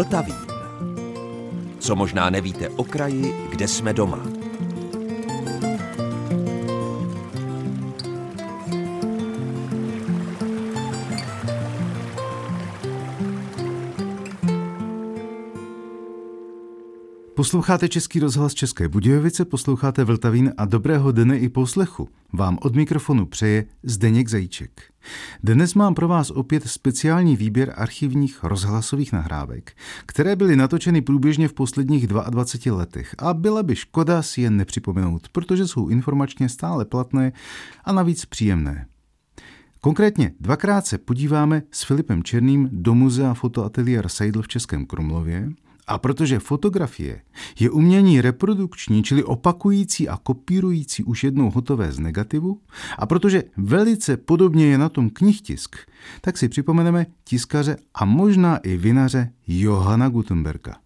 Vltavín. Co možná nevíte o kraji, kde jsme doma. Posloucháte Český rozhlas České Budějovice, posloucháte Vltavín a dobrého dne i poslechu. Vám od mikrofonu přeje Zdeněk Zajíček. Dnes mám pro vás opět speciální výběr archivních rozhlasových nahrávek, které byly natočeny průběžně v posledních 22 letech a byla by škoda si je nepřipomenout, protože jsou informačně stále platné a navíc příjemné. Konkrétně dvakrát se podíváme s Filipem Černým do muzea fotoateliér Seidl v Českém Krumlově, a protože fotografie je umění reprodukční, čili opakující a kopírující už jednou hotové z negativu, a protože velice podobně je na tom knihtisk, tak si připomeneme tiskaře a možná i vinaře Johana Gutenberga.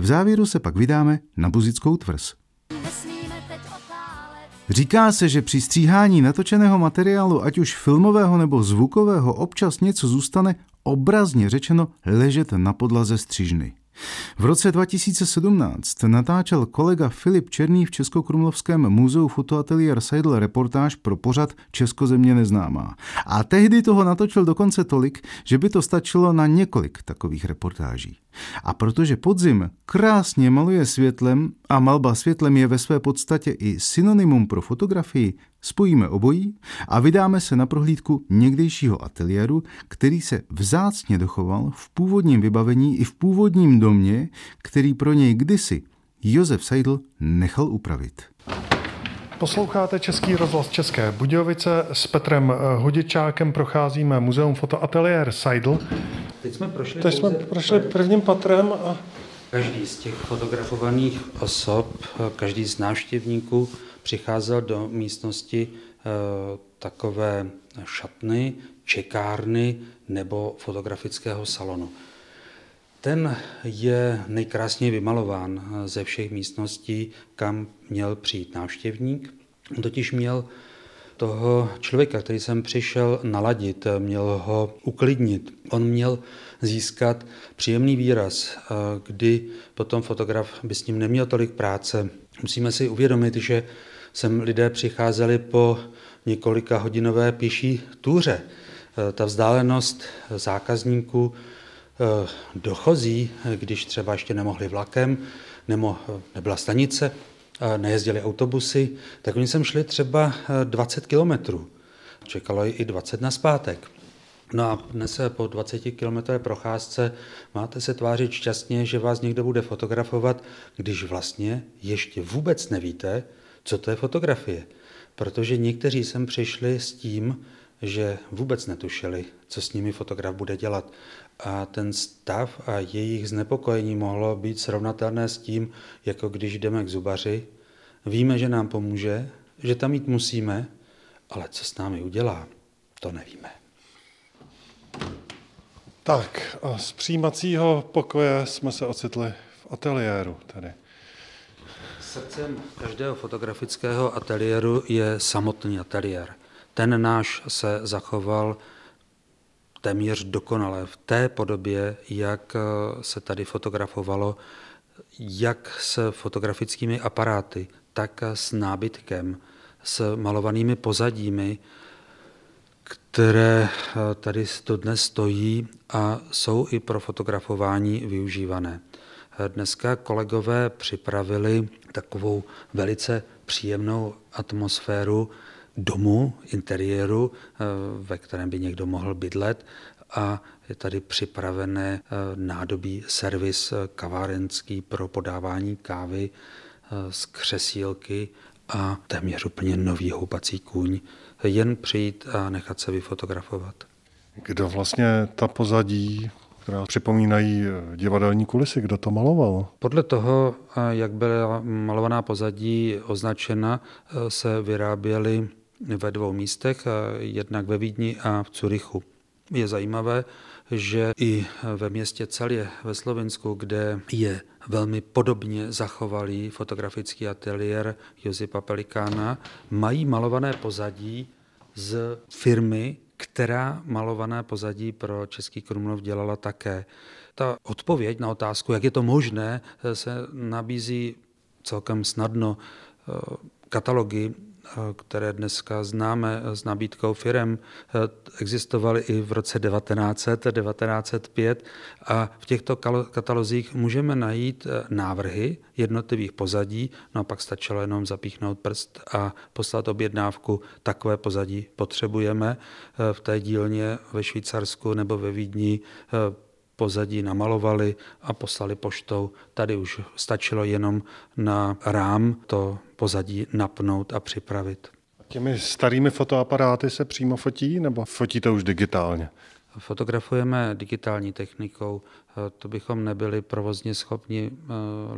V závěru se pak vydáme na Buzickou tvrz. Říká se, že při stříhání natočeného materiálu, ať už filmového nebo zvukového, občas něco zůstane obrazně řečeno ležet na podlaze střižny. V roce 2017 natáčel kolega Filip Černý v Českokrumlovském muzeu fotoateliér Seidl reportáž pro pořad Českozemě neznámá. A tehdy toho natočil dokonce tolik, že by to stačilo na několik takových reportáží. A protože podzim krásně maluje světlem a malba světlem je ve své podstatě i synonymum pro fotografii, spojíme obojí a vydáme se na prohlídku někdejšího ateliéru, který se vzácně dochoval v původním vybavení i v původním domě, který pro něj kdysi Josef Seidl nechal upravit. Posloucháte Český rozhlas České Budějovice. S Petrem Hodičákem procházíme muzeum fotoateliér Seidl. Teď jsme prošli, Teď jsme prošli prvním patrem a Každý z těch fotografovaných osob, každý z návštěvníků přicházel do místnosti eh, takové šatny, čekárny nebo fotografického salonu. Ten je nejkrásněji vymalován ze všech místností, kam měl přijít návštěvník. On totiž měl toho člověka, který jsem přišel naladit, měl ho uklidnit. On měl získat příjemný výraz, eh, kdy potom fotograf by s ním neměl tolik práce. Musíme si uvědomit, že sem lidé přicházeli po několika hodinové pěší túře. Eh, ta vzdálenost zákazníků dochozí, když třeba ještě nemohli vlakem, nebo nebyla stanice, nejezdili autobusy, tak oni sem šli třeba 20 kilometrů. Čekalo i 20 na zpátek. No a dnes po 20 kilometrové procházce máte se tvářit šťastně, že vás někdo bude fotografovat, když vlastně ještě vůbec nevíte, co to je fotografie. Protože někteří sem přišli s tím, že vůbec netušili, co s nimi fotograf bude dělat. A ten stav a jejich znepokojení mohlo být srovnatelné s tím, jako když jdeme k zubaři. Víme, že nám pomůže, že tam jít musíme, ale co s námi udělá, to nevíme. tak, a z přijímacího pokoje jsme se ocitli v ateliéru tady. Srdcem každého fotografického ateliéru je samotný ateliér. Ten náš se zachoval téměř dokonale v té podobě, jak se tady fotografovalo, jak s fotografickými aparáty, tak s nábytkem, s malovanými pozadími, které tady dnes stojí a jsou i pro fotografování využívané. Dneska kolegové připravili takovou velice příjemnou atmosféru domu, interiéru, ve kterém by někdo mohl bydlet a je tady připravené nádobí servis kavárenský pro podávání kávy z křesílky a téměř úplně nový houpací kůň, jen přijít a nechat se vyfotografovat. Kdo vlastně ta pozadí, která připomínají divadelní kulisy, kdo to maloval? Podle toho, jak byla malovaná pozadí označena, se vyráběly ve dvou místech, jednak ve Vídni a v Curychu. Je zajímavé, že i ve městě Celje ve Slovensku, kde je velmi podobně zachovalý fotografický ateliér Josipa Pelikána, mají malované pozadí z firmy, která malované pozadí pro Český Krumlov dělala také. Ta odpověď na otázku, jak je to možné, se nabízí celkem snadno katalogy které dneska známe s nabídkou firem, existovaly i v roce 1900, 1905 a v těchto katalozích můžeme najít eh, návrhy jednotlivých pozadí, no a pak stačilo jenom zapíchnout prst a poslat objednávku, takové pozadí potřebujeme eh, v té dílně ve Švýcarsku nebo ve Vídni eh, pozadí namalovali a poslali poštou. Tady už stačilo jenom na rám to pozadí napnout a připravit. Těmi starými fotoaparáty se přímo fotí nebo fotíte už digitálně? Fotografujeme digitální technikou. To bychom nebyli provozně schopni eh,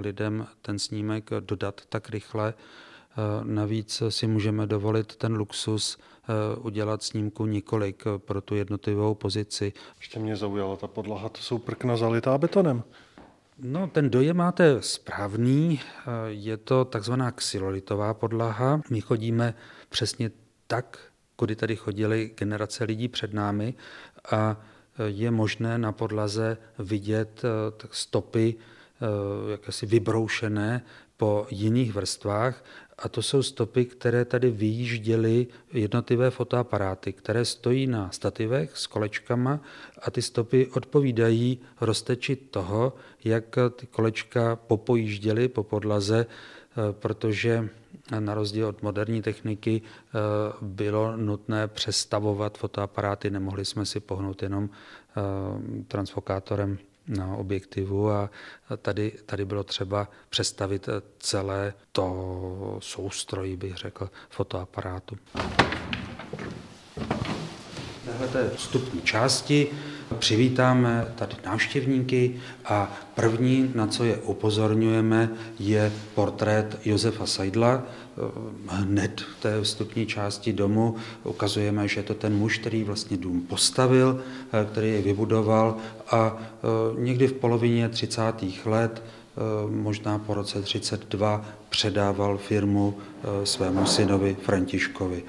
lidem ten snímek dodat tak rychle. Eh, navíc si můžeme dovolit ten luxus Eh, udělat snímku několik eh, pro tu jednotlivou pozici. Ještě mě zaujala ta podlaha, to jsou prkna zalitá betonem. No, ten dojem máte správný, eh, je to takzvaná xylolitová podlaha. My chodíme přesně tak, kudy tady chodili generace lidí před námi. A je možné na podlaze vidět stopy jakési vybroušené po jiných vrstvách a to jsou stopy, které tady vyjížděly jednotlivé fotoaparáty, které stojí na stativech s kolečkama a ty stopy odpovídají rozteči toho, jak ty kolečka popojížděly po podlaze, eh, protože na rozdíl od moderní techniky eh, bylo nutné přestavovat fotoaparáty, nemohli jsme si pohnout jenom eh, transfokátorem na objektivu a tady, tady bylo třeba přestavit celé to soustrojí, bych řekl, fotoaparátu. Téhle vstupní části přivítáme tady návštěvníky a první, na co je upozorňujeme, je portrét Josefa Seidla, hned v té vstupní části domu ukazujeme, že je to ten muž, který vlastně dům postavil, eh, který je vybudoval a eh, někdy v polovině 30. let, eh, možná po roce 32, předával firmu svému synovi Františkovi.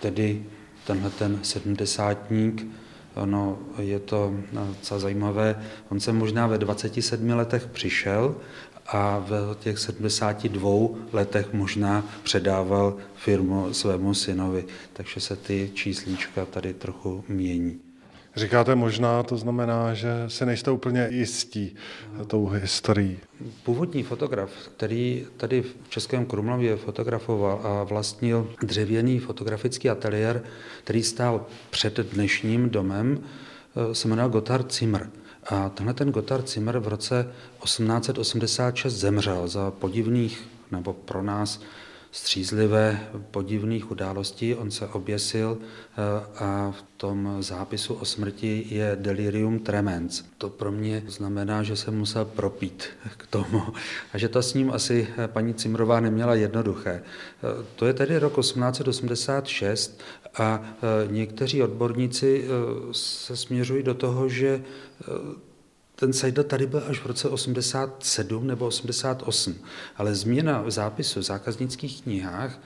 Tedy tenhle ten sedmdesátník, ono je to docela zajímavé, on se možná ve 27 letech přišel a v těch 72 letech možná předával firmu svému synovi, takže se ty číslíčka tady trochu mění. Říkáte možná, to znamená, že se nejste úplně jistí tou historií. Původní fotograf, který tady v Českém Krumlově fotografoval a vlastnil dřevěný fotografický ateliér, který stál před dnešním domem, se jmenoval Gotthard Zimmer. A tenhle ten Gotthard Zimmer v roce 1886 zemřel za podivných, nebo pro nás střízlivé podivných událostí. On se oběsil eh, a v tom zápisu o smrti je delirium tremens. To pro mě znamená, že jsem musel propít k tomu a že to s ním asi eh, paní Cimrová neměla jednoduché. Eh, to je tedy rok 1886 a někteří odborníci se směřují do toho, že ten Seidel tady byl až v roce 87 nebo 88, ale změna v zápisu v zákaznických knihách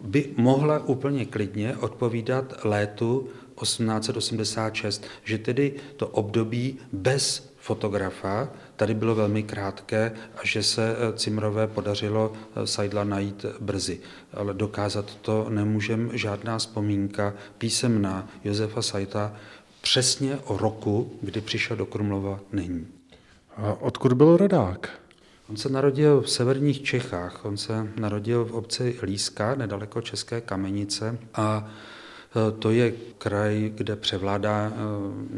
by mohla úplně klidně odpovídat létu 1886, že tedy to období bez fotografa tady bylo velmi krátké a že se eh, Cimrové podařilo eh, Seidla najít brzy. Ale dokázat to nemůžeme žádná vzpomínka písemná Josefa Seidla přesně o roku, kdy přišel do Krumlova, není. A odkud byl rodák? On se narodil v severních Čechách. On se narodil v obci Líska, nedaleko České Kamenice a e, to je kraj, kde převládá e,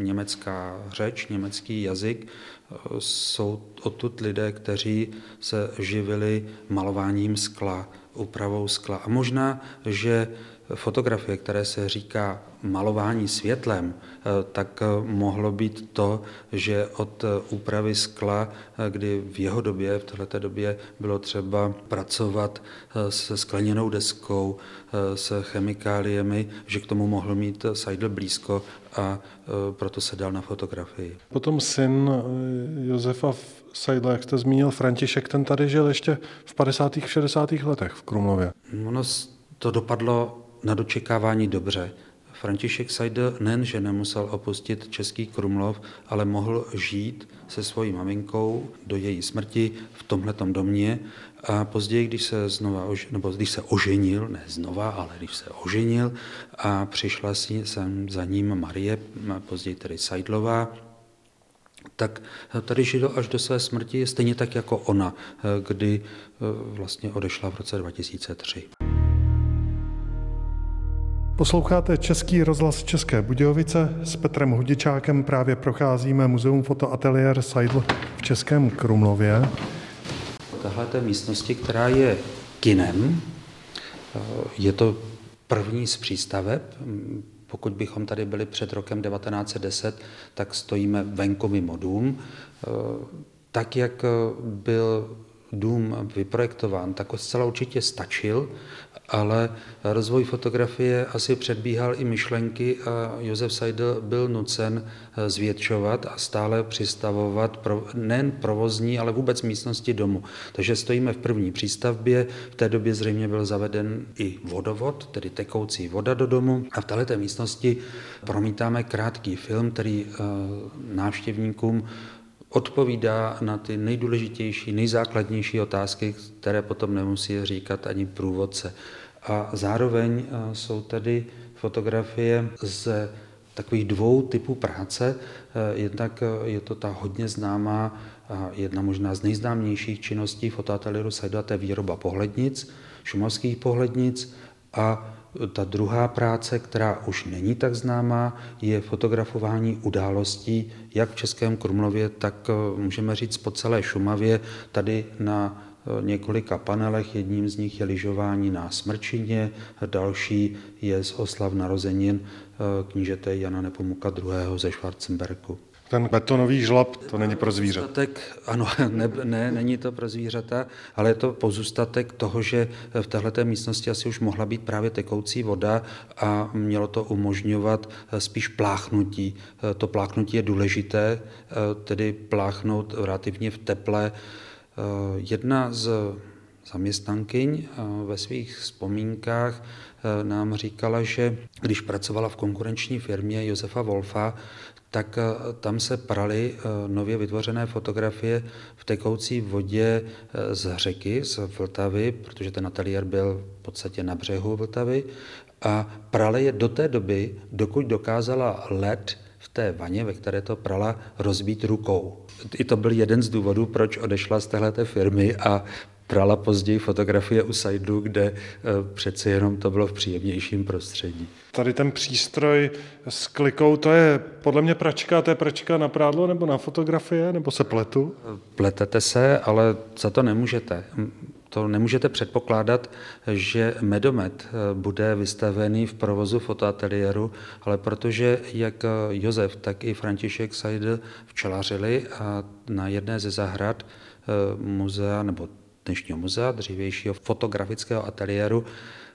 německá řeč, německý jazyk. E, jsou odtud lidé, kteří se živili malováním skla, úpravou skla. A možná, že fotografie, které se říká malování světlem, eh, tak eh, mohlo být to, že od eh, úpravy skla, kdy v jeho době, v této době bylo třeba pracovat se skleněnou deskou, s chemikáliemi, že k tomu mohl mít Seidel blízko a proto se dal na fotografii. Potom syn Josefa Seidla, jak jste zmínil, František, ten tady žil ještě v 50. 60. letech v Krumlově. Ono to dopadlo na dočekávání dobře. František Seidel nejenže nemusel opustit Český Krumlov, ale mohl žít se svojí maminkou do její smrti v tomhletom domě a později, když se znova, nebo když se oženil, ne znova, ale když se oženil a přišla si sem za ním Marie, později tedy Seidlová, tak tady žil až do své smrti, stejně tak jako ona, kdy vlastně odešla v roce 2003. Posloucháte Český rozhlas České Budějovice. S Petrem Hudičákem právě procházíme Muzeum fotoateliér Seidl v Českém Krumlově. Tahle té místnosti, která je kinem, je to první z přístaveb. Pokud bychom tady byli před rokem 1910, tak stojíme venku mimo dům. Tak, jak byl dům vyprojektován, tak zcela určitě stačil, ale rozvoj fotografie asi předbíhal i myšlenky a Josef Seidel byl nucen eh, zvětšovat a stále přistavovat pro, nejen provozní, ale vůbec místnosti domu. Takže stojíme v první přístavbě, v té době zřejmě byl zaveden i vodovod, tedy tekoucí voda do domu a v této místnosti promítáme krátký film, který eh, návštěvníkům odpovídá na ty nejdůležitější, nejzákladnější otázky, které potom nemusí říkat ani průvodce. A zároveň eh, jsou tady fotografie z takových dvou typů práce. Eh, jednak eh, je to ta hodně známá, jedna možná z nejznámějších činností fotoateliéru Sajda, to je výroba pohlednic, šumovských pohlednic a ta druhá práce, která už není tak známá, je fotografování událostí, jak v Českém Krumlově, tak eh, můžeme říct po celé Šumavě, tady na eh, několika panelech. Jedním z nich je lyžování na Smrčině, další je z oslav narozenin eh, knížete Jana Nepomuka II. ze Schwarzenbergu. Ten betonový žlab, to není pro zvířata. Ano, ne, ne, není to pro zvířata, ale je to pozůstatek toho, že v této místnosti asi už mohla být právě tekoucí voda a mělo to umožňovat spíš pláchnutí. To pláchnutí je důležité, tedy pláchnout relativně v teple. Jedna z zaměstnankyň ve svých vzpomínkách nám říkala, že když pracovala v konkurenční firmě Josefa Wolfa, tak eh, tam se praly eh, nově vytvořené fotografie v tekoucí vodě eh, z řeky, z Vltavy, protože ten ateliér byl v podstatě na břehu Vltavy a prali je do té doby, dokud dokázala led v té vaně, ve které to prala, rozbít rukou. I to byl jeden z důvodů, proč odešla z téhleté firmy a prala později fotografie u Sajdlu, kde eh, přece jenom to bylo v příjemnějším prostředí. Tady ten přístroj s klikou, to je podle mě pračka, to je pračka na prádlo nebo na fotografie, nebo se pletu? Pletete se, ale za to nemůžete. To nemůžete předpokládat, že medomet eh, bude vystavený v provozu fotoateliéru, ale protože jak eh, Josef, tak i František Seidel včelařili a na jedné ze zahrad muzea nebo dnešního muzea, dřívějšího fotografického ateliéru,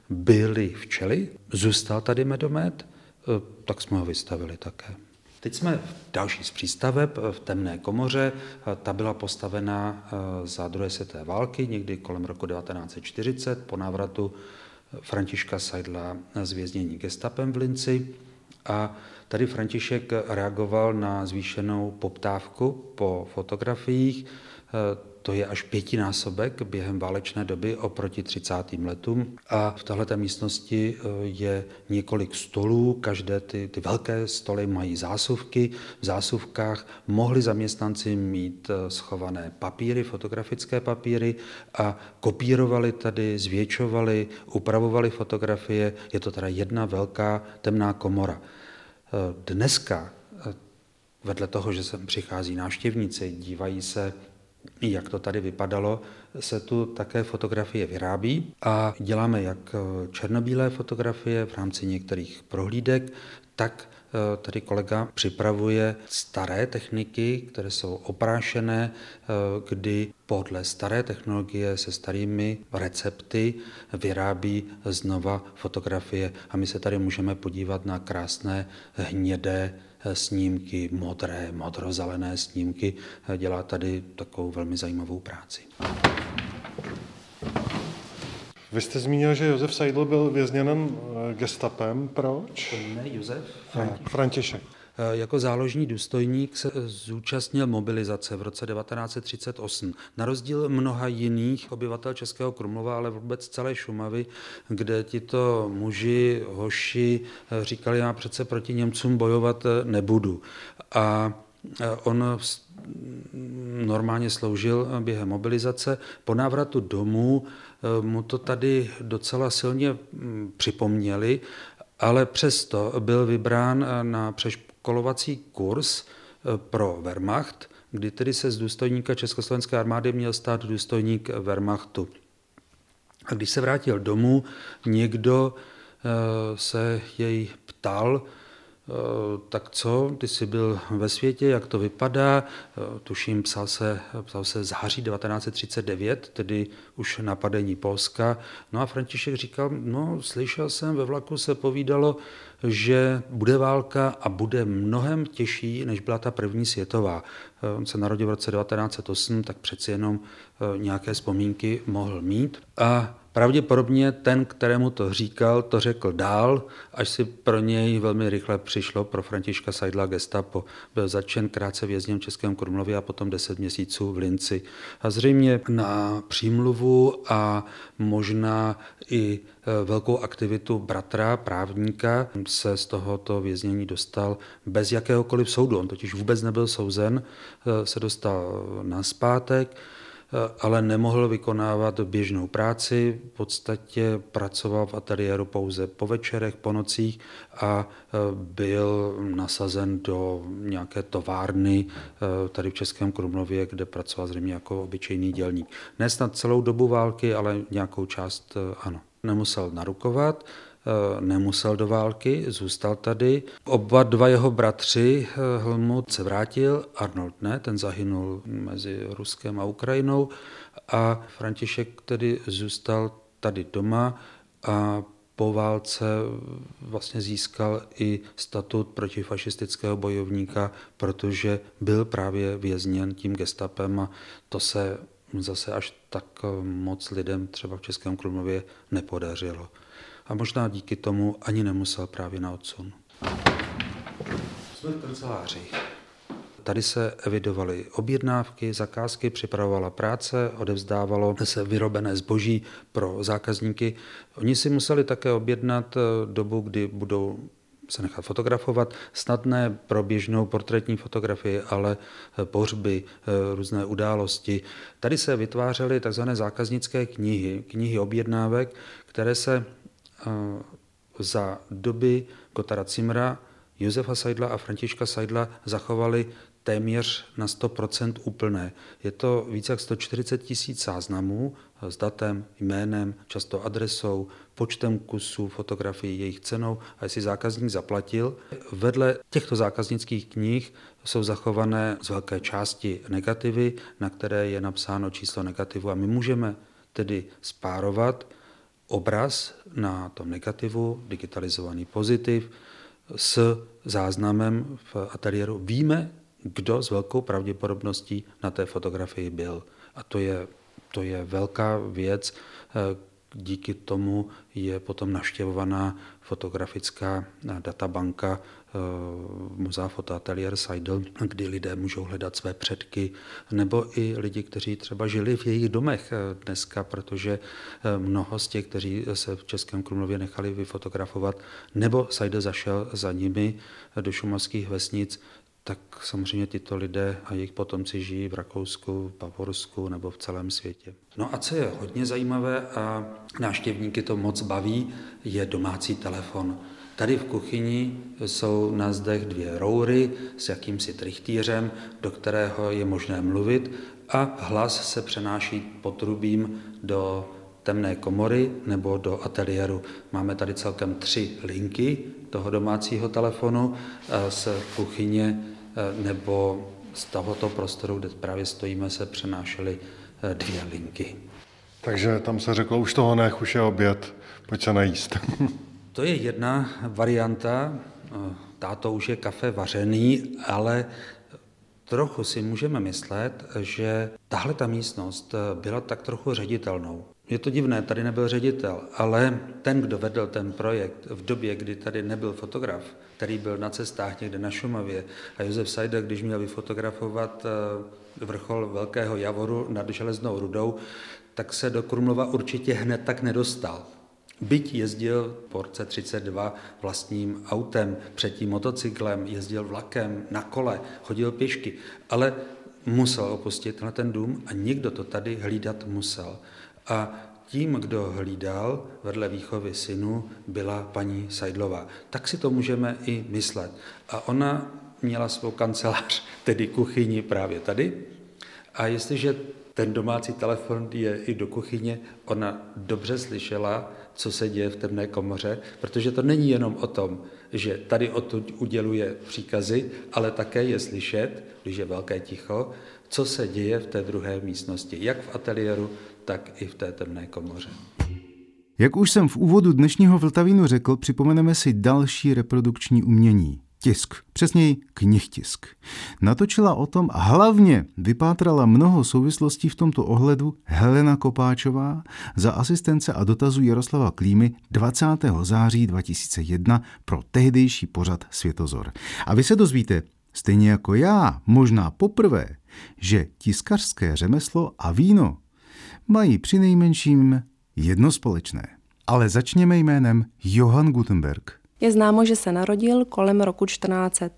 byly včely, zůstal tady medomet, eh, tak jsme ho vystavili také. Teď jsme v další z přístaveb v temné komoře. Eh, ta byla postavena za druhé světové války, někdy kolem roku 1940, po návratu Františka Seidla z věznění gestapem v Linci. A tady František reagoval na zvýšenou poptávku po fotografiích to je až pětinásobek během válečné doby oproti 30. letům. A v této místnosti eh, je několik stolů, každé ty, ty velké stoly mají zásuvky. V zásuvkách mohli zaměstnanci mít eh, schované papíry, fotografické papíry a kopírovali tady, zvětšovali, upravovali fotografie. Je to teda jedna velká temná komora. Eh, dneska vedle toho, že sem přichází návštěvníci, dívají se jak to tady vypadalo, se tu také fotografie vyrábí a děláme jak černobílé fotografie v rámci některých prohlídek, tak tady kolega připravuje staré techniky, které jsou oprášené, eh, kdy podle staré technologie se starými recepty vyrábí znova fotografie a my se tady můžeme podívat na krásné hnědé snímky, modré, modrozelené snímky. Dělá tady takovou velmi zajímavou práci. Vy jste zmínil, že Josef Seidl byl vězněn gestapem. Proč? Ne, Josef František. František. Eh, jako záložní důstojník se zúčastnil mobilizace v roce 1938. Na rozdíl mnoha jiných obyvatel Českého Krumlova, ale vůbec celé Šumavy, kde tito muži, hoši eh, říkali, já přece proti Němcům bojovat eh, nebudu. A on normálně sloužil během mobilizace. Po návratu domů mu to tady docela silně hm, připomněli, ale přesto byl vybrán na kolovací kurz eh, pro Wehrmacht, kdy tedy se z důstojníka Československé armády měl stát důstojník Wehrmachtu. A když se vrátil domů, někdo eh, se jej ptal, Eh, tak co, ty jsi byl ve světě, jak to vypadá, eh, tuším, psal se, psal se září 1939, tedy už napadení Polska. No a František říkal, no slyšel jsem, ve vlaku se povídalo, že bude válka a bude mnohem těžší, než byla ta první světová. Eh, on se narodil v roce 1908, tak přeci jenom nějaké vzpomínky mohl mít. A Pravděpodobně ten, kterému to říkal, to řekl dál, až si pro něj velmi rychle přišlo pro Františka Seidla gestapo. Byl začen krátce vězněm v Českém Krumlově a potom 10 měsíců v Linci. A zřejmě na přímluvu a možná i e, velkou aktivitu bratra, právníka, se z tohoto věznění dostal bez jakéhokoliv soudu. On totiž vůbec nebyl souzen, e, se dostal na zpátek ale nemohl vykonávat běžnou práci. V podstatě pracoval v ateliéru pouze po večerech, po nocích a e, byl nasazen do nějaké továrny e, tady v Českém Krumlově, kde pracoval zřejmě jako obyčejný dělník. Ne snad celou dobu války, ale nějakou část e, ano. Nemusel narukovat, nemusel do války, zůstal tady. Oba dva jeho bratři, eh, Helmut se vrátil, Arnold ne, ten zahynul mezi Ruskem a Ukrajinou a František tedy zůstal tady doma a po válce vlastně získal i statut protifašistického bojovníka, protože byl právě vězněn tím gestapem a to se zase až tak moc lidem třeba v Českém Krumlově nepodařilo a možná díky tomu ani nemusel právě na odsun. Jsme v kanceláři. Tady se evidovaly objednávky, zakázky, připravovala práce, odevzdávalo se vyrobené zboží pro zákazníky. Oni si museli také objednat eh, dobu, kdy budou se nechat fotografovat, snadné pro běžnou portrétní fotografii, ale eh, pohřby, eh, různé události. Tady se vytvářely tzv. zákaznické knihy, knihy objednávek, které se za doby Kotara Cimra, Josefa Seidla a Františka Seidla zachovali téměř na 100% úplné. Je to více jak 140 tisíc záznamů s datem, jménem, často adresou, počtem kusů, fotografií, jejich cenou a jestli zákazník zaplatil. Vedle těchto zákaznických knih jsou zachované z velké části negativy, na které je napsáno číslo negativu a my můžeme tedy spárovat obraz na tom negativu, digitalizovaný pozitiv, s záznamem v ateliéru. Víme, kdo s velkou pravděpodobností na té fotografii byl. A to je, to je velká věc. Díky tomu je potom naštěvovaná fotografická databanka muzea Fotoatelier Seidel, kdy lidé můžou hledat své předky, nebo i lidi, kteří třeba žili v jejich domech eh, dneska, protože eh, mnoho z těch, kteří se v Českém Krumlově nechali vyfotografovat, nebo Seidel zašel za nimi do šumavských vesnic, tak samozřejmě tyto lidé a jejich potomci žijí v Rakousku, v Bavorsku nebo v celém světě. No a co je hodně zajímavé a návštěvníky to moc baví, je domácí telefon. Tady v kuchyni jsou na zdech dvě roury s jakýmsi trichtýřem, do kterého je možné mluvit a hlas se přenáší potrubím do temné komory nebo do ateliéru. Máme tady celkem tři linky toho domácího telefonu z kuchyně e, nebo z tohoto prostoru, kde právě stojíme, se přenášely e, dvě linky. Takže tam se řeklo, už toho nech, už je oběd, pojď se najíst. To je jedna varianta, táto už je kafe vařený, ale trochu si můžeme myslet, že tahle ta místnost byla tak trochu ředitelnou. Je to divné, tady nebyl ředitel, ale ten, kdo vedl ten projekt v době, kdy tady nebyl fotograf, který byl na cestách někde na Šumavě a Josef Sajda, když měl vyfotografovat eh, vrchol Velkého Javoru nad Železnou rudou, tak se do Krumlova určitě hned tak nedostal. Byť jezdil po roce 32 vlastním autem, předtím motocyklem, jezdil vlakem, na kole, chodil pěšky, ale musel opustit na ten dům a někdo to tady hlídat musel. A tím, kdo hlídal vedle výchovy synu, byla paní Sajdlová. Tak si to můžeme i myslet. A ona měla svou kancelář, tedy kuchyni právě tady. A jestliže ten domácí telefon je i do kuchyně, ona dobře slyšela, co se děje v temné komoře, protože to není jenom o tom, že tady odtud uděluje příkazy, ale také je slyšet, když je velké ticho, co se děje v té druhé místnosti, jak v ateliéru, tak i v té temné komoře. Jak už jsem v úvodu dnešního Vltavínu řekl, připomeneme si další reprodukční umění. Tisk, přesněji knihtisk. Natočila o tom a hlavně vypátrala mnoho souvislostí v tomto ohledu Helena Kopáčová za asistence a dotazu Jaroslava Klímy 20. září 2001 pro tehdejší pořad Světozor. A vy se dozvíte, stejně jako já, možná poprvé, že tiskařské řemeslo a víno mají přinejmenším jedno společné. Ale začněme jménem Johann Gutenberg. Je známo, že se narodil kolem roku 1400.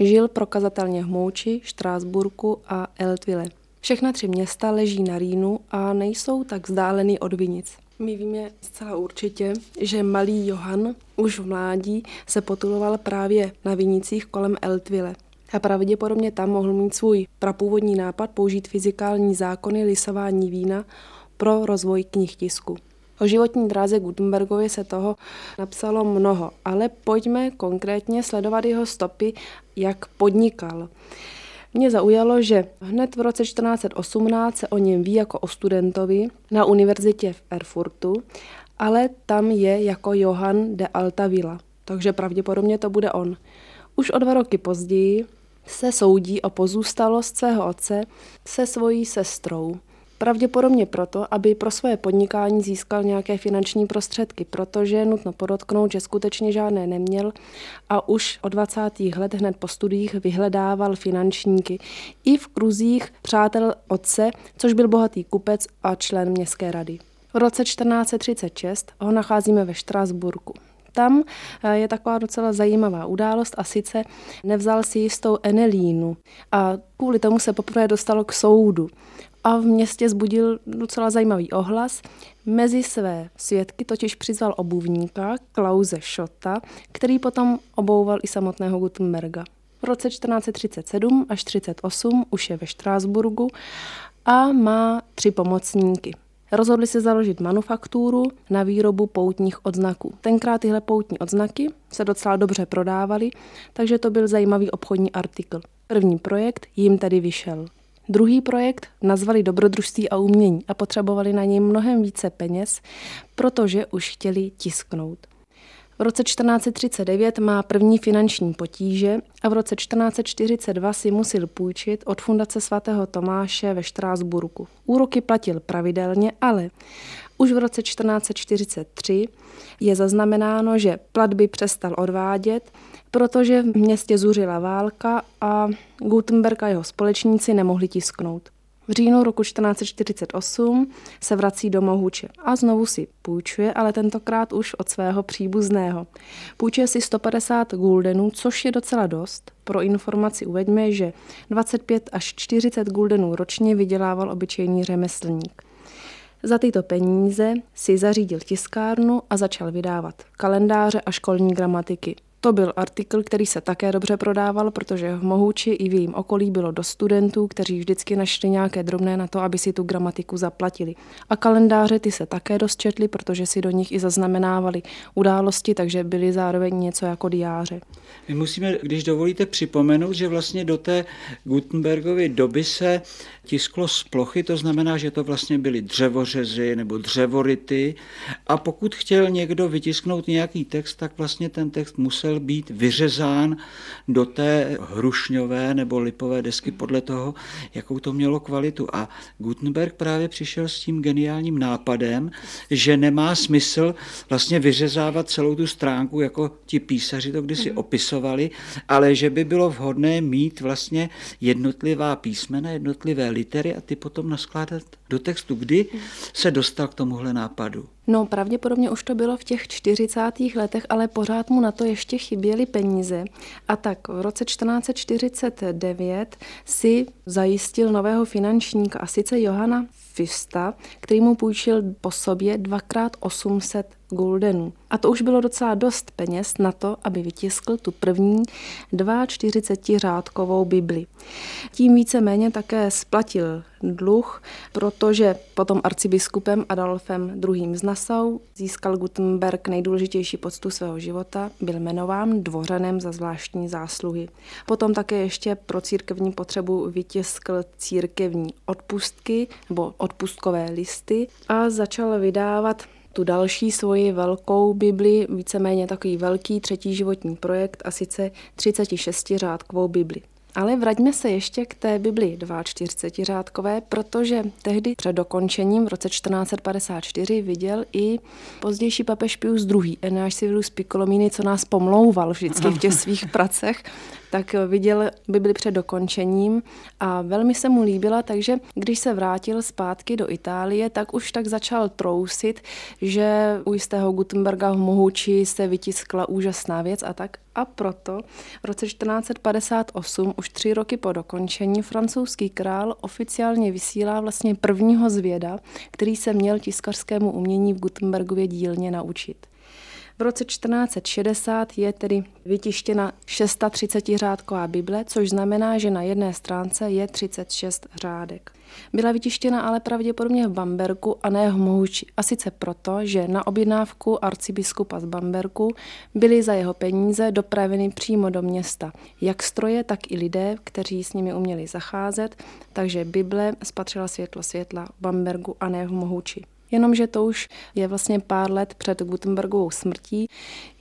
Žil prokazatelně v Mouči, Štrásburku a Eltville. Všechna tři města leží na Rýnu a nejsou tak vzdálený od Vinic. My víme zcela určitě, že malý Johan už v mládí se potuloval právě na Vinicích kolem Eltville. A pravděpodobně tam mohl mít svůj prapůvodní nápad použít fyzikální zákony lisování vína pro rozvoj knih tisku. O životní dráze Gutenbergovi se toho napsalo mnoho, ale pojďme konkrétně sledovat jeho stopy, jak podnikal. Mě zaujalo, že hned v roce 1418 se o něm ví jako o studentovi na univerzitě v Erfurtu, ale tam je jako Johann de Altavilla, takže pravděpodobně to bude on. Už o dva roky později se soudí o pozůstalost svého otce se svojí sestrou. Pravděpodobně proto, aby pro své podnikání získal nějaké finanční prostředky, protože nutno podotknout, že skutečně žádné neměl a už od 20. let hned po studiích vyhledával finančníky i v kruzích přátel otce, což byl bohatý kupec a člen městské rady. V roce 1436 ho nacházíme ve Štrasburku. Tam eh, je taková docela zajímavá událost a sice nevzal si jistou Enelínu a kvůli tomu se poprvé dostalo k soudu a v městě zbudil docela zajímavý ohlas. Mezi své svědky totiž přizval obuvníka Klause Schotta, který potom obouval i samotného Gutenberga. V roce 1437 až 38 už je ve Štrásburgu a má tři pomocníky. Rozhodli se založit manufakturu na výrobu poutních odznaků. Tenkrát tyhle poutní odznaky se docela dobře prodávaly, takže to byl zajímavý obchodní artikl. První projekt jim tedy vyšel. Druhý projekt nazvali Dobrodružství a umění a potřebovali na něj mnohem více peněz, protože už chtěli tisknout. V roce 1439 má první finanční potíže a v roce 1442 si musel půjčit od fundace svatého Tomáše ve Štrásburku. Úroky platil pravidelně, ale už v roce 1443 je zaznamenáno, že platby přestal odvádět, protože v městě zuřila válka a Gutenberg a jeho společníci nemohli tisknout. V říjnu roku 1448 se vrací do Mohuče a znovu si půjčuje, ale tentokrát už od svého příbuzného. Půjčuje si 150 guldenů, což je docela dost. Pro informaci uveďme, že 25 až 40 guldenů ročně vydělával obyčejný řemeslník. Za tyto peníze si zařídil tiskárnu a začal vydávat kalendáře a školní gramatiky. To byl artikl, který se také dobře prodával, protože v Mohuči i v jejím okolí bylo dost studentů, kteří vždycky našli nějaké drobné na to, aby si tu gramatiku zaplatili. A kalendáře ty se také dost četli, protože si do nich i zaznamenávali události, takže byly zároveň něco jako diáře. My musíme, když dovolíte, připomenout, že vlastně do té Gutenbergovy doby se tisklo z plochy, to znamená, že to vlastně byly dřevořezy nebo dřevority a pokud chtěl někdo vytisknout nějaký text, tak vlastně ten text musel musel být vyřezán do té hrušňové nebo lipové desky podle toho, jakou to mělo kvalitu. A Gutenberg právě přišel s tím geniálním nápadem, že nemá smysl vlastně vyřezávat celou tu stránku, jako ti písaři to kdysi opisovali, ale že by bylo vhodné mít vlastně jednotlivá písmena, jednotlivé litery a ty potom naskládat do textu. Kdy se dostal k tomuhle nápadu? No, pravděpodobně už to bylo v těch 40. letech, ale pořád mu na to ještě chyběly peníze. A tak v roce 1449 si zajistil nového finančníka, a sice Johana Fista, který mu půjčil po sobě dvakrát 800 guldenů. A to už bylo docela dost peněz na to, aby vytiskl tu první 42 řádkovou Bibli. Tím víceméně také splatil dluh, protože potom arcibiskupem Adolfem II. z Nassau získal Gutenberg nejdůležitější poctu svého života, byl jmenován dvořanem za zvláštní zásluhy. Potom také ještě pro církevní potřebu vytiskl církevní odpustky nebo odpustkové listy a začal vydávat tu další svoji velkou Bibli, víceméně takový velký třetí životní projekt a sice 36 řádkovou Bibli. Ale vraťme se ještě k té Bibli 42 řádkové, protože tehdy před dokončením v roce 1454 viděl i pozdější papež Pius II. Enáš Civilus Piccolomini, co nás pomlouval vždycky v těch svých pracech, tak viděl Bibli před dokončením a velmi se mu líbila, takže když se vrátil zpátky do Itálie, tak už tak začal trousit, že u jistého Gutenberga v Mohuči se vytiskla úžasná věc a tak. A proto v roce 1458, už tři roky po dokončení, francouzský král oficiálně vysílá vlastně prvního zvěda, který se měl tiskařskému umění v Gutenbergově dílně naučit. V roce 1460 je tedy vytištěna 630 řádková Bible, což znamená, že na jedné stránce je 36 řádek. Byla vytištěna ale pravděpodobně v Bamberku a ne v Mohuči. A sice proto, že na objednávku arcibiskupa z Bamberku byly za jeho peníze dopraveny přímo do města. Jak stroje, tak i lidé, kteří s nimi uměli zacházet, takže Bible spatřila světlo světla v Bambergu a ne v Mohuči jenomže to už je vlastně pár let před Gutenbergovou smrtí.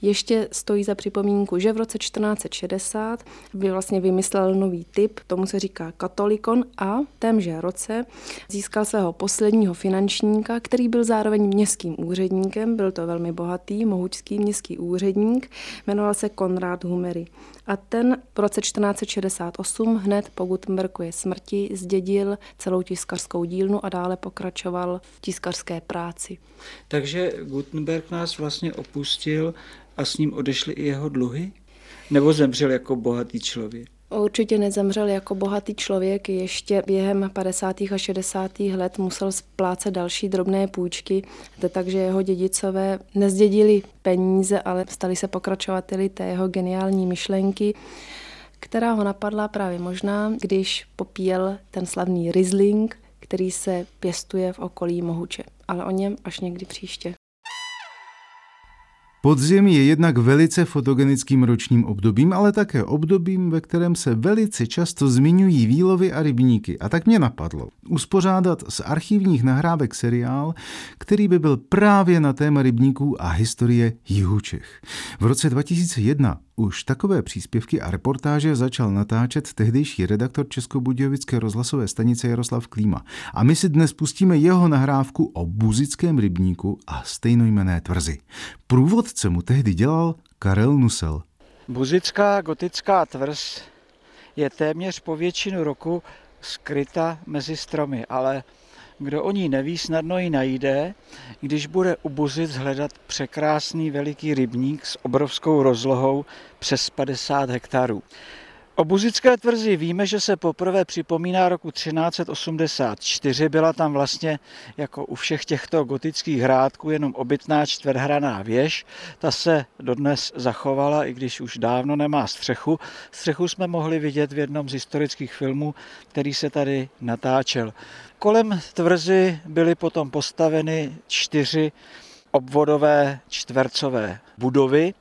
Ještě stojí za připomínku, že v roce 1460 by vlastně vymyslel nový typ, tomu se říká katolikon a témže roce získal svého posledního finančníka, který byl zároveň městským úředníkem, byl to velmi bohatý, mohučský městský úředník, jmenoval se Konrád Humery. A ten v roce 1468 hned po Gutenbergově smrti zdědil celou tiskařskou dílnu a dále pokračoval v tiskařské práci. Takže Gutenberg nás vlastně opustil a s ním odešly i jeho dluhy? Nebo zemřel jako bohatý člověk? Určitě nezemřel jako bohatý člověk, ještě během 50. a 60. let musel splácet další drobné půjčky, takže jeho dědicové nezdědili peníze, ale stali se pokračovateli té jeho geniální myšlenky, která ho napadla právě možná, když popíjel ten slavný Riesling, který se pěstuje v okolí Mohuče. Ale o něm až někdy příště. Podzim je jednak velice fotogenickým ročním obdobím, ale také obdobím, ve kterém se velice často zmiňují výlovy a rybníky. A tak mě napadlo uspořádat z archivních nahrávek seriál, který by byl právě na téma rybníků a historie Jihu Čech. V roce 2001 už takové příspěvky a reportáže začal natáčet tehdejší redaktor Českobudějovické rozhlasové stanice Jaroslav Klíma. A my si dnes pustíme jeho nahrávku o buzickém rybníku a stejnojmené tvrzi. Průvodce mu tehdy dělal Karel Nusel. Buzická gotická tvrz je téměř po většinu roku skryta mezi stromy, ale kdo o ní neví, snadno ji najde, když bude u Buzic hledat překrásný veliký rybník s obrovskou rozlohou přes 50 hektarů. O Buzické tvrzi víme, že se poprvé připomíná roku 1384. Byla tam vlastně jako u všech těchto gotických hrádků jenom obytná čtvrthraná věž. Ta se dodnes zachovala, i když už dávno nemá střechu. Střechu jsme mohli vidět v jednom z historických filmů, který se tady natáčel. Kolem tvrzy byly potom postaveny čtyři obvodové čtvercové budovy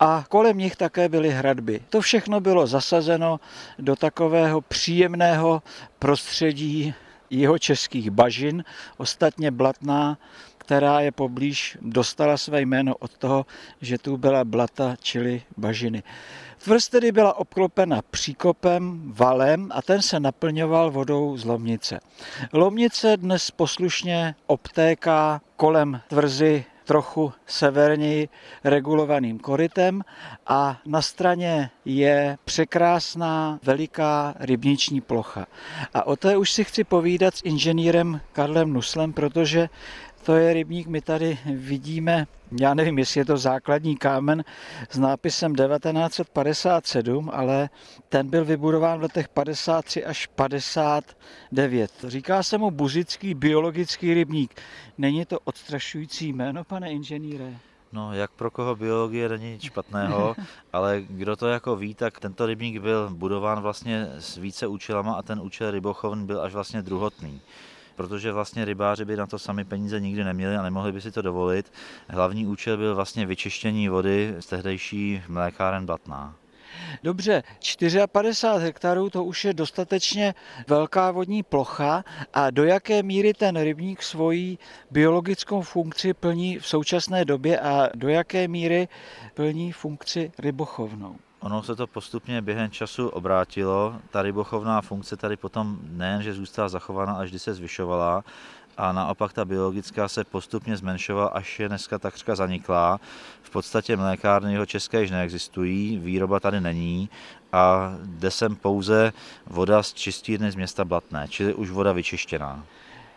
a kolem nich také byly hradby. To všechno bylo zasazeno do takového příjemného prostředí jeho českých bažin, ostatně Blatná která je poblíž, dostala své jméno od toho, že tu byla blata, čili bažiny. Tvrz tedy byla obklopena příkopem, valem a ten se naplňoval vodou z Lomnice. Lomnice dnes poslušně obtéká kolem tvrzy trochu severněji regulovaným korytem a na straně je překrásná veliká rybniční plocha. A o té už si chci povídat s inženýrem Karlem Nuslem, protože to je rybník, my tady vidíme, já nevím, jestli je to základní kámen s nápisem 1957, ale ten byl vybudován v letech 53 až 59. Říká se mu buzický biologický rybník. Není to odstrašující jméno, pane inženýre? No, jak pro koho biologie není nic špatného, ale kdo to jako ví, tak tento rybník byl budován vlastně s více účelama a ten účel rybochovn byl až vlastně druhotný protože vlastně rybáři by na to sami peníze nikdy neměli a nemohli by si to dovolit. Hlavní účel byl vlastně vyčištění vody z tehdejší mlékáren Blatná. Dobře, 54 hektarů to už je dostatečně velká vodní plocha a do jaké míry ten rybník svoji biologickou funkci plní v současné době a do jaké míry plní funkci rybochovnou? Ono se to postupně během času obrátilo. Ta rybochovná funkce tady potom nejen, že zůstala zachována, až když se zvyšovala, a naopak ta biologická se postupně zmenšovala, až je dneska takřka zaniklá. V podstatě mlékárny jeho české již neexistují, výroba tady není a jde sem pouze voda z čistírny z města Blatné, čili už voda vyčištěná.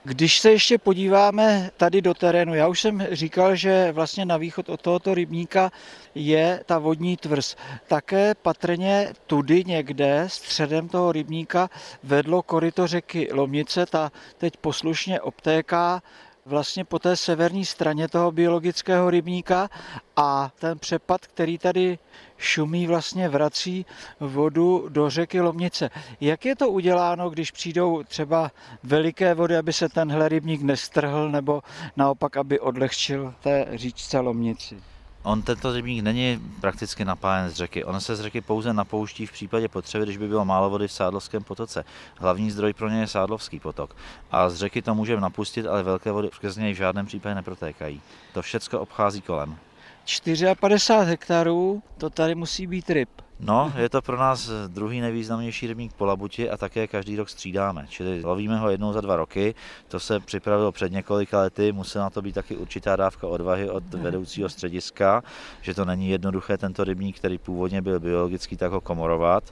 Když se ještě podíváme tady do terénu, já už jsem říkal, že vlastně na východ od tohoto rybníka je ta vodní tvrz. Také patrně tudy někde středem toho rybníka vedlo koryto řeky Lomnice, ta teď poslušně obtéká vlastně po té severní straně toho biologického rybníka a ten přepad, který tady šumí, vlastně vrací vodu do řeky Lomnice. Jak je to uděláno, když přijdou třeba veliké vody, aby se tenhle rybník nestrhl nebo naopak, aby odlehčil té říčce Lomnici? On tento rybník není prakticky napájen z řeky. On se z řeky pouze napouští v případě potřeby, když by bylo málo vody v Sádlovském potoce. Hlavní zdroj pro ně je Sádlovský potok. A z řeky to můžeme napustit, ale velké vody přes něj v žádném případě neprotékají. To všechno obchází kolem. 54 hektarů, to tady musí být ryb. No, je to pro nás druhý nejvýznamnější rybník po Labuti a také každý rok střídáme. Čili lovíme ho jednou za dva roky. To se připravilo před několika lety. Musela na to být taky určitá dávka odvahy od vedoucího střediska, že to není jednoduché tento rybník, který původně byl biologický, tak ho komorovat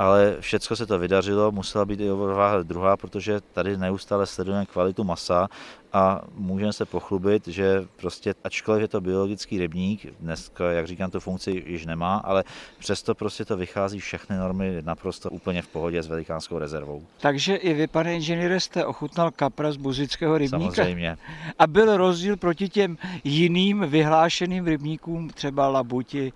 ale všechno se to vydařilo, musela být i odvaha druhá, protože tady neustále sledujeme kvalitu masa a můžeme se pochlubit, že prostě, ačkoliv je to biologický rybník, dneska, jak říkám, tu funkci již nemá, ale přesto prostě to vychází všechny normy naprosto úplně v pohodě s velikánskou rezervou. Takže i vy, pane inženýre, jste ochutnal kapra z buzického rybníka? Samozřejmě. A byl rozdíl proti těm jiným vyhlášeným rybníkům, třeba Labuti,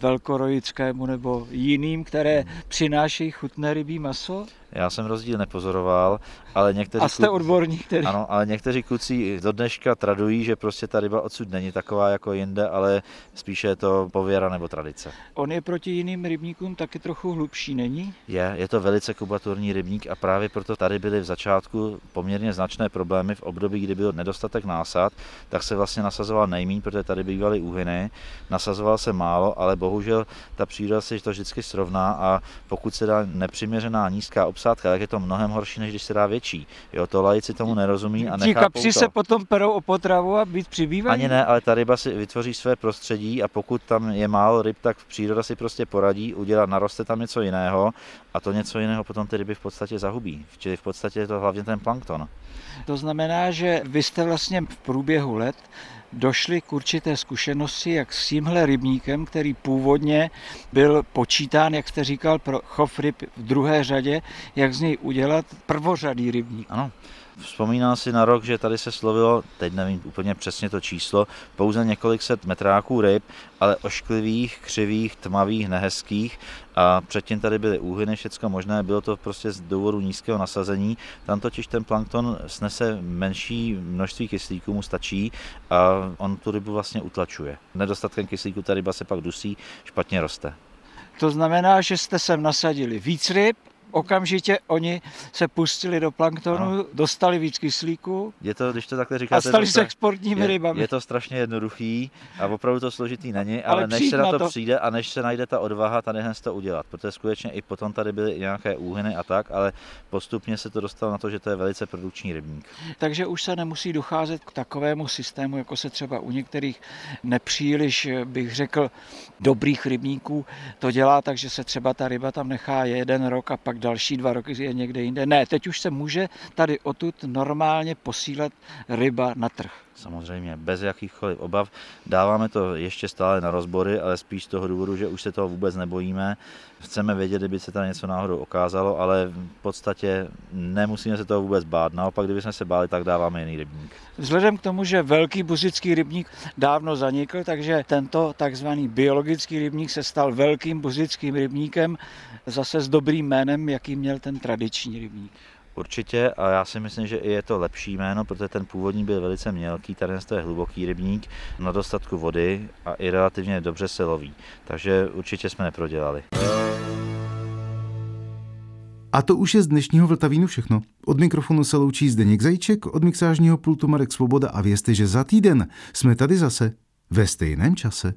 Velkorojickému nebo jiným, které přinášejí chutné rybí maso? Já jsem rozdíl nepozoroval, ale někteří... A jste odborník tedy. Ano, ale někteří kluci do dneška tradují, že prostě ta ryba odsud není taková jako jinde, ale spíše je to pověra nebo tradice. On je proti jiným rybníkům taky trochu hlubší, není? Je, je to velice kubaturní rybník a právě proto tady byly v začátku poměrně značné problémy v období, kdy byl nedostatek násad, tak se vlastně nasazoval nejmín, protože tady bývaly úhyny, nasazoval se málo, ale bohužel ta příroda se to vždycky srovná a pokud se dá nepřiměřená nízká obsádka, tak je to mnohem horší, než když se dá větší. Jo, to lajci tomu nerozumí a nechápou Ti kapři to. se potom perou o potravu a být přibývají? Ani ne, ale ta ryba si vytvoří své prostředí a pokud tam je málo ryb, tak příroda si prostě poradí, udělá, naroste tam něco jiného a to něco jiného potom ty ryby v podstatě zahubí. Čili v podstatě je to hlavně ten plankton. To znamená, že vy jste vlastně v průběhu let došli k určité zkušenosti, jak s tímhle rybníkem, který původně byl počítán, jak jste říkal, pro chov ryb v druhé řadě, jak z něj udělat prvořadý rybník. Ano, Vzpomínám si na rok, že tady se slovilo, teď nevím úplně přesně to číslo, pouze několik set metráků ryb, ale ošklivých, křivých, tmavých, nehezkých a předtím tady byly úhyny, všechno možné, bylo to prostě z důvodu nízkého nasazení. Tam totiž ten plankton snese menší množství kyslíku, mu stačí a on tu rybu vlastně utlačuje. Nedostatkem kyslíku ta ryba se pak dusí, špatně roste. To znamená, že jste sem nasadili víc ryb, okamžitě oni se pustili do planktonu, ano. dostali víc kyslíku je to, když to takhle říkáte, a stali se exportními je, rybami. Je to strašně jednoduchý a opravdu to složitý není, ale, ale než se na to, to přijde a než se najde ta odvaha tady hned to udělat, protože skutečně i potom tady byly nějaké úhyny a tak, ale postupně se to dostalo na to, že to je velice produkční rybník. Takže už se nemusí docházet k takovému systému, jako se třeba u některých nepříliš, bych řekl, dobrých rybníků to dělá tak, že se třeba ta ryba tam nechá jeden rok a pak další dva roky je někde jinde. Ne, teď už se může tady odtud normálně posílat ryba na trh. Samozřejmě, bez jakýchkoliv obav. Dáváme to ještě stále na rozbory, ale spíš z toho důvodu, že už se toho vůbec nebojíme. Chceme vědět, kdyby se tam něco náhodou okázalo, ale v podstatě nemusíme se toho vůbec bát. Naopak, kdybychom se báli, tak dáváme jiný rybník. Vzhledem k tomu, že velký buzický rybník dávno zanikl, takže tento takzvaný biologický rybník se stal velkým buzickým rybníkem, zase s dobrým jménem, jaký měl ten tradiční rybník. Určitě a já si myslím, že i je to lepší jméno, protože ten původní byl velice mělký, tady je hluboký rybník na dostatku vody a i relativně dobře se loví. Takže určitě jsme neprodělali. A to už je z dnešního Vltavínu všechno. Od mikrofonu se loučí Zdeněk Zajíček, od mixážního pultu Marek Svoboda a vězte, že za týden jsme tady zase ve stejném čase.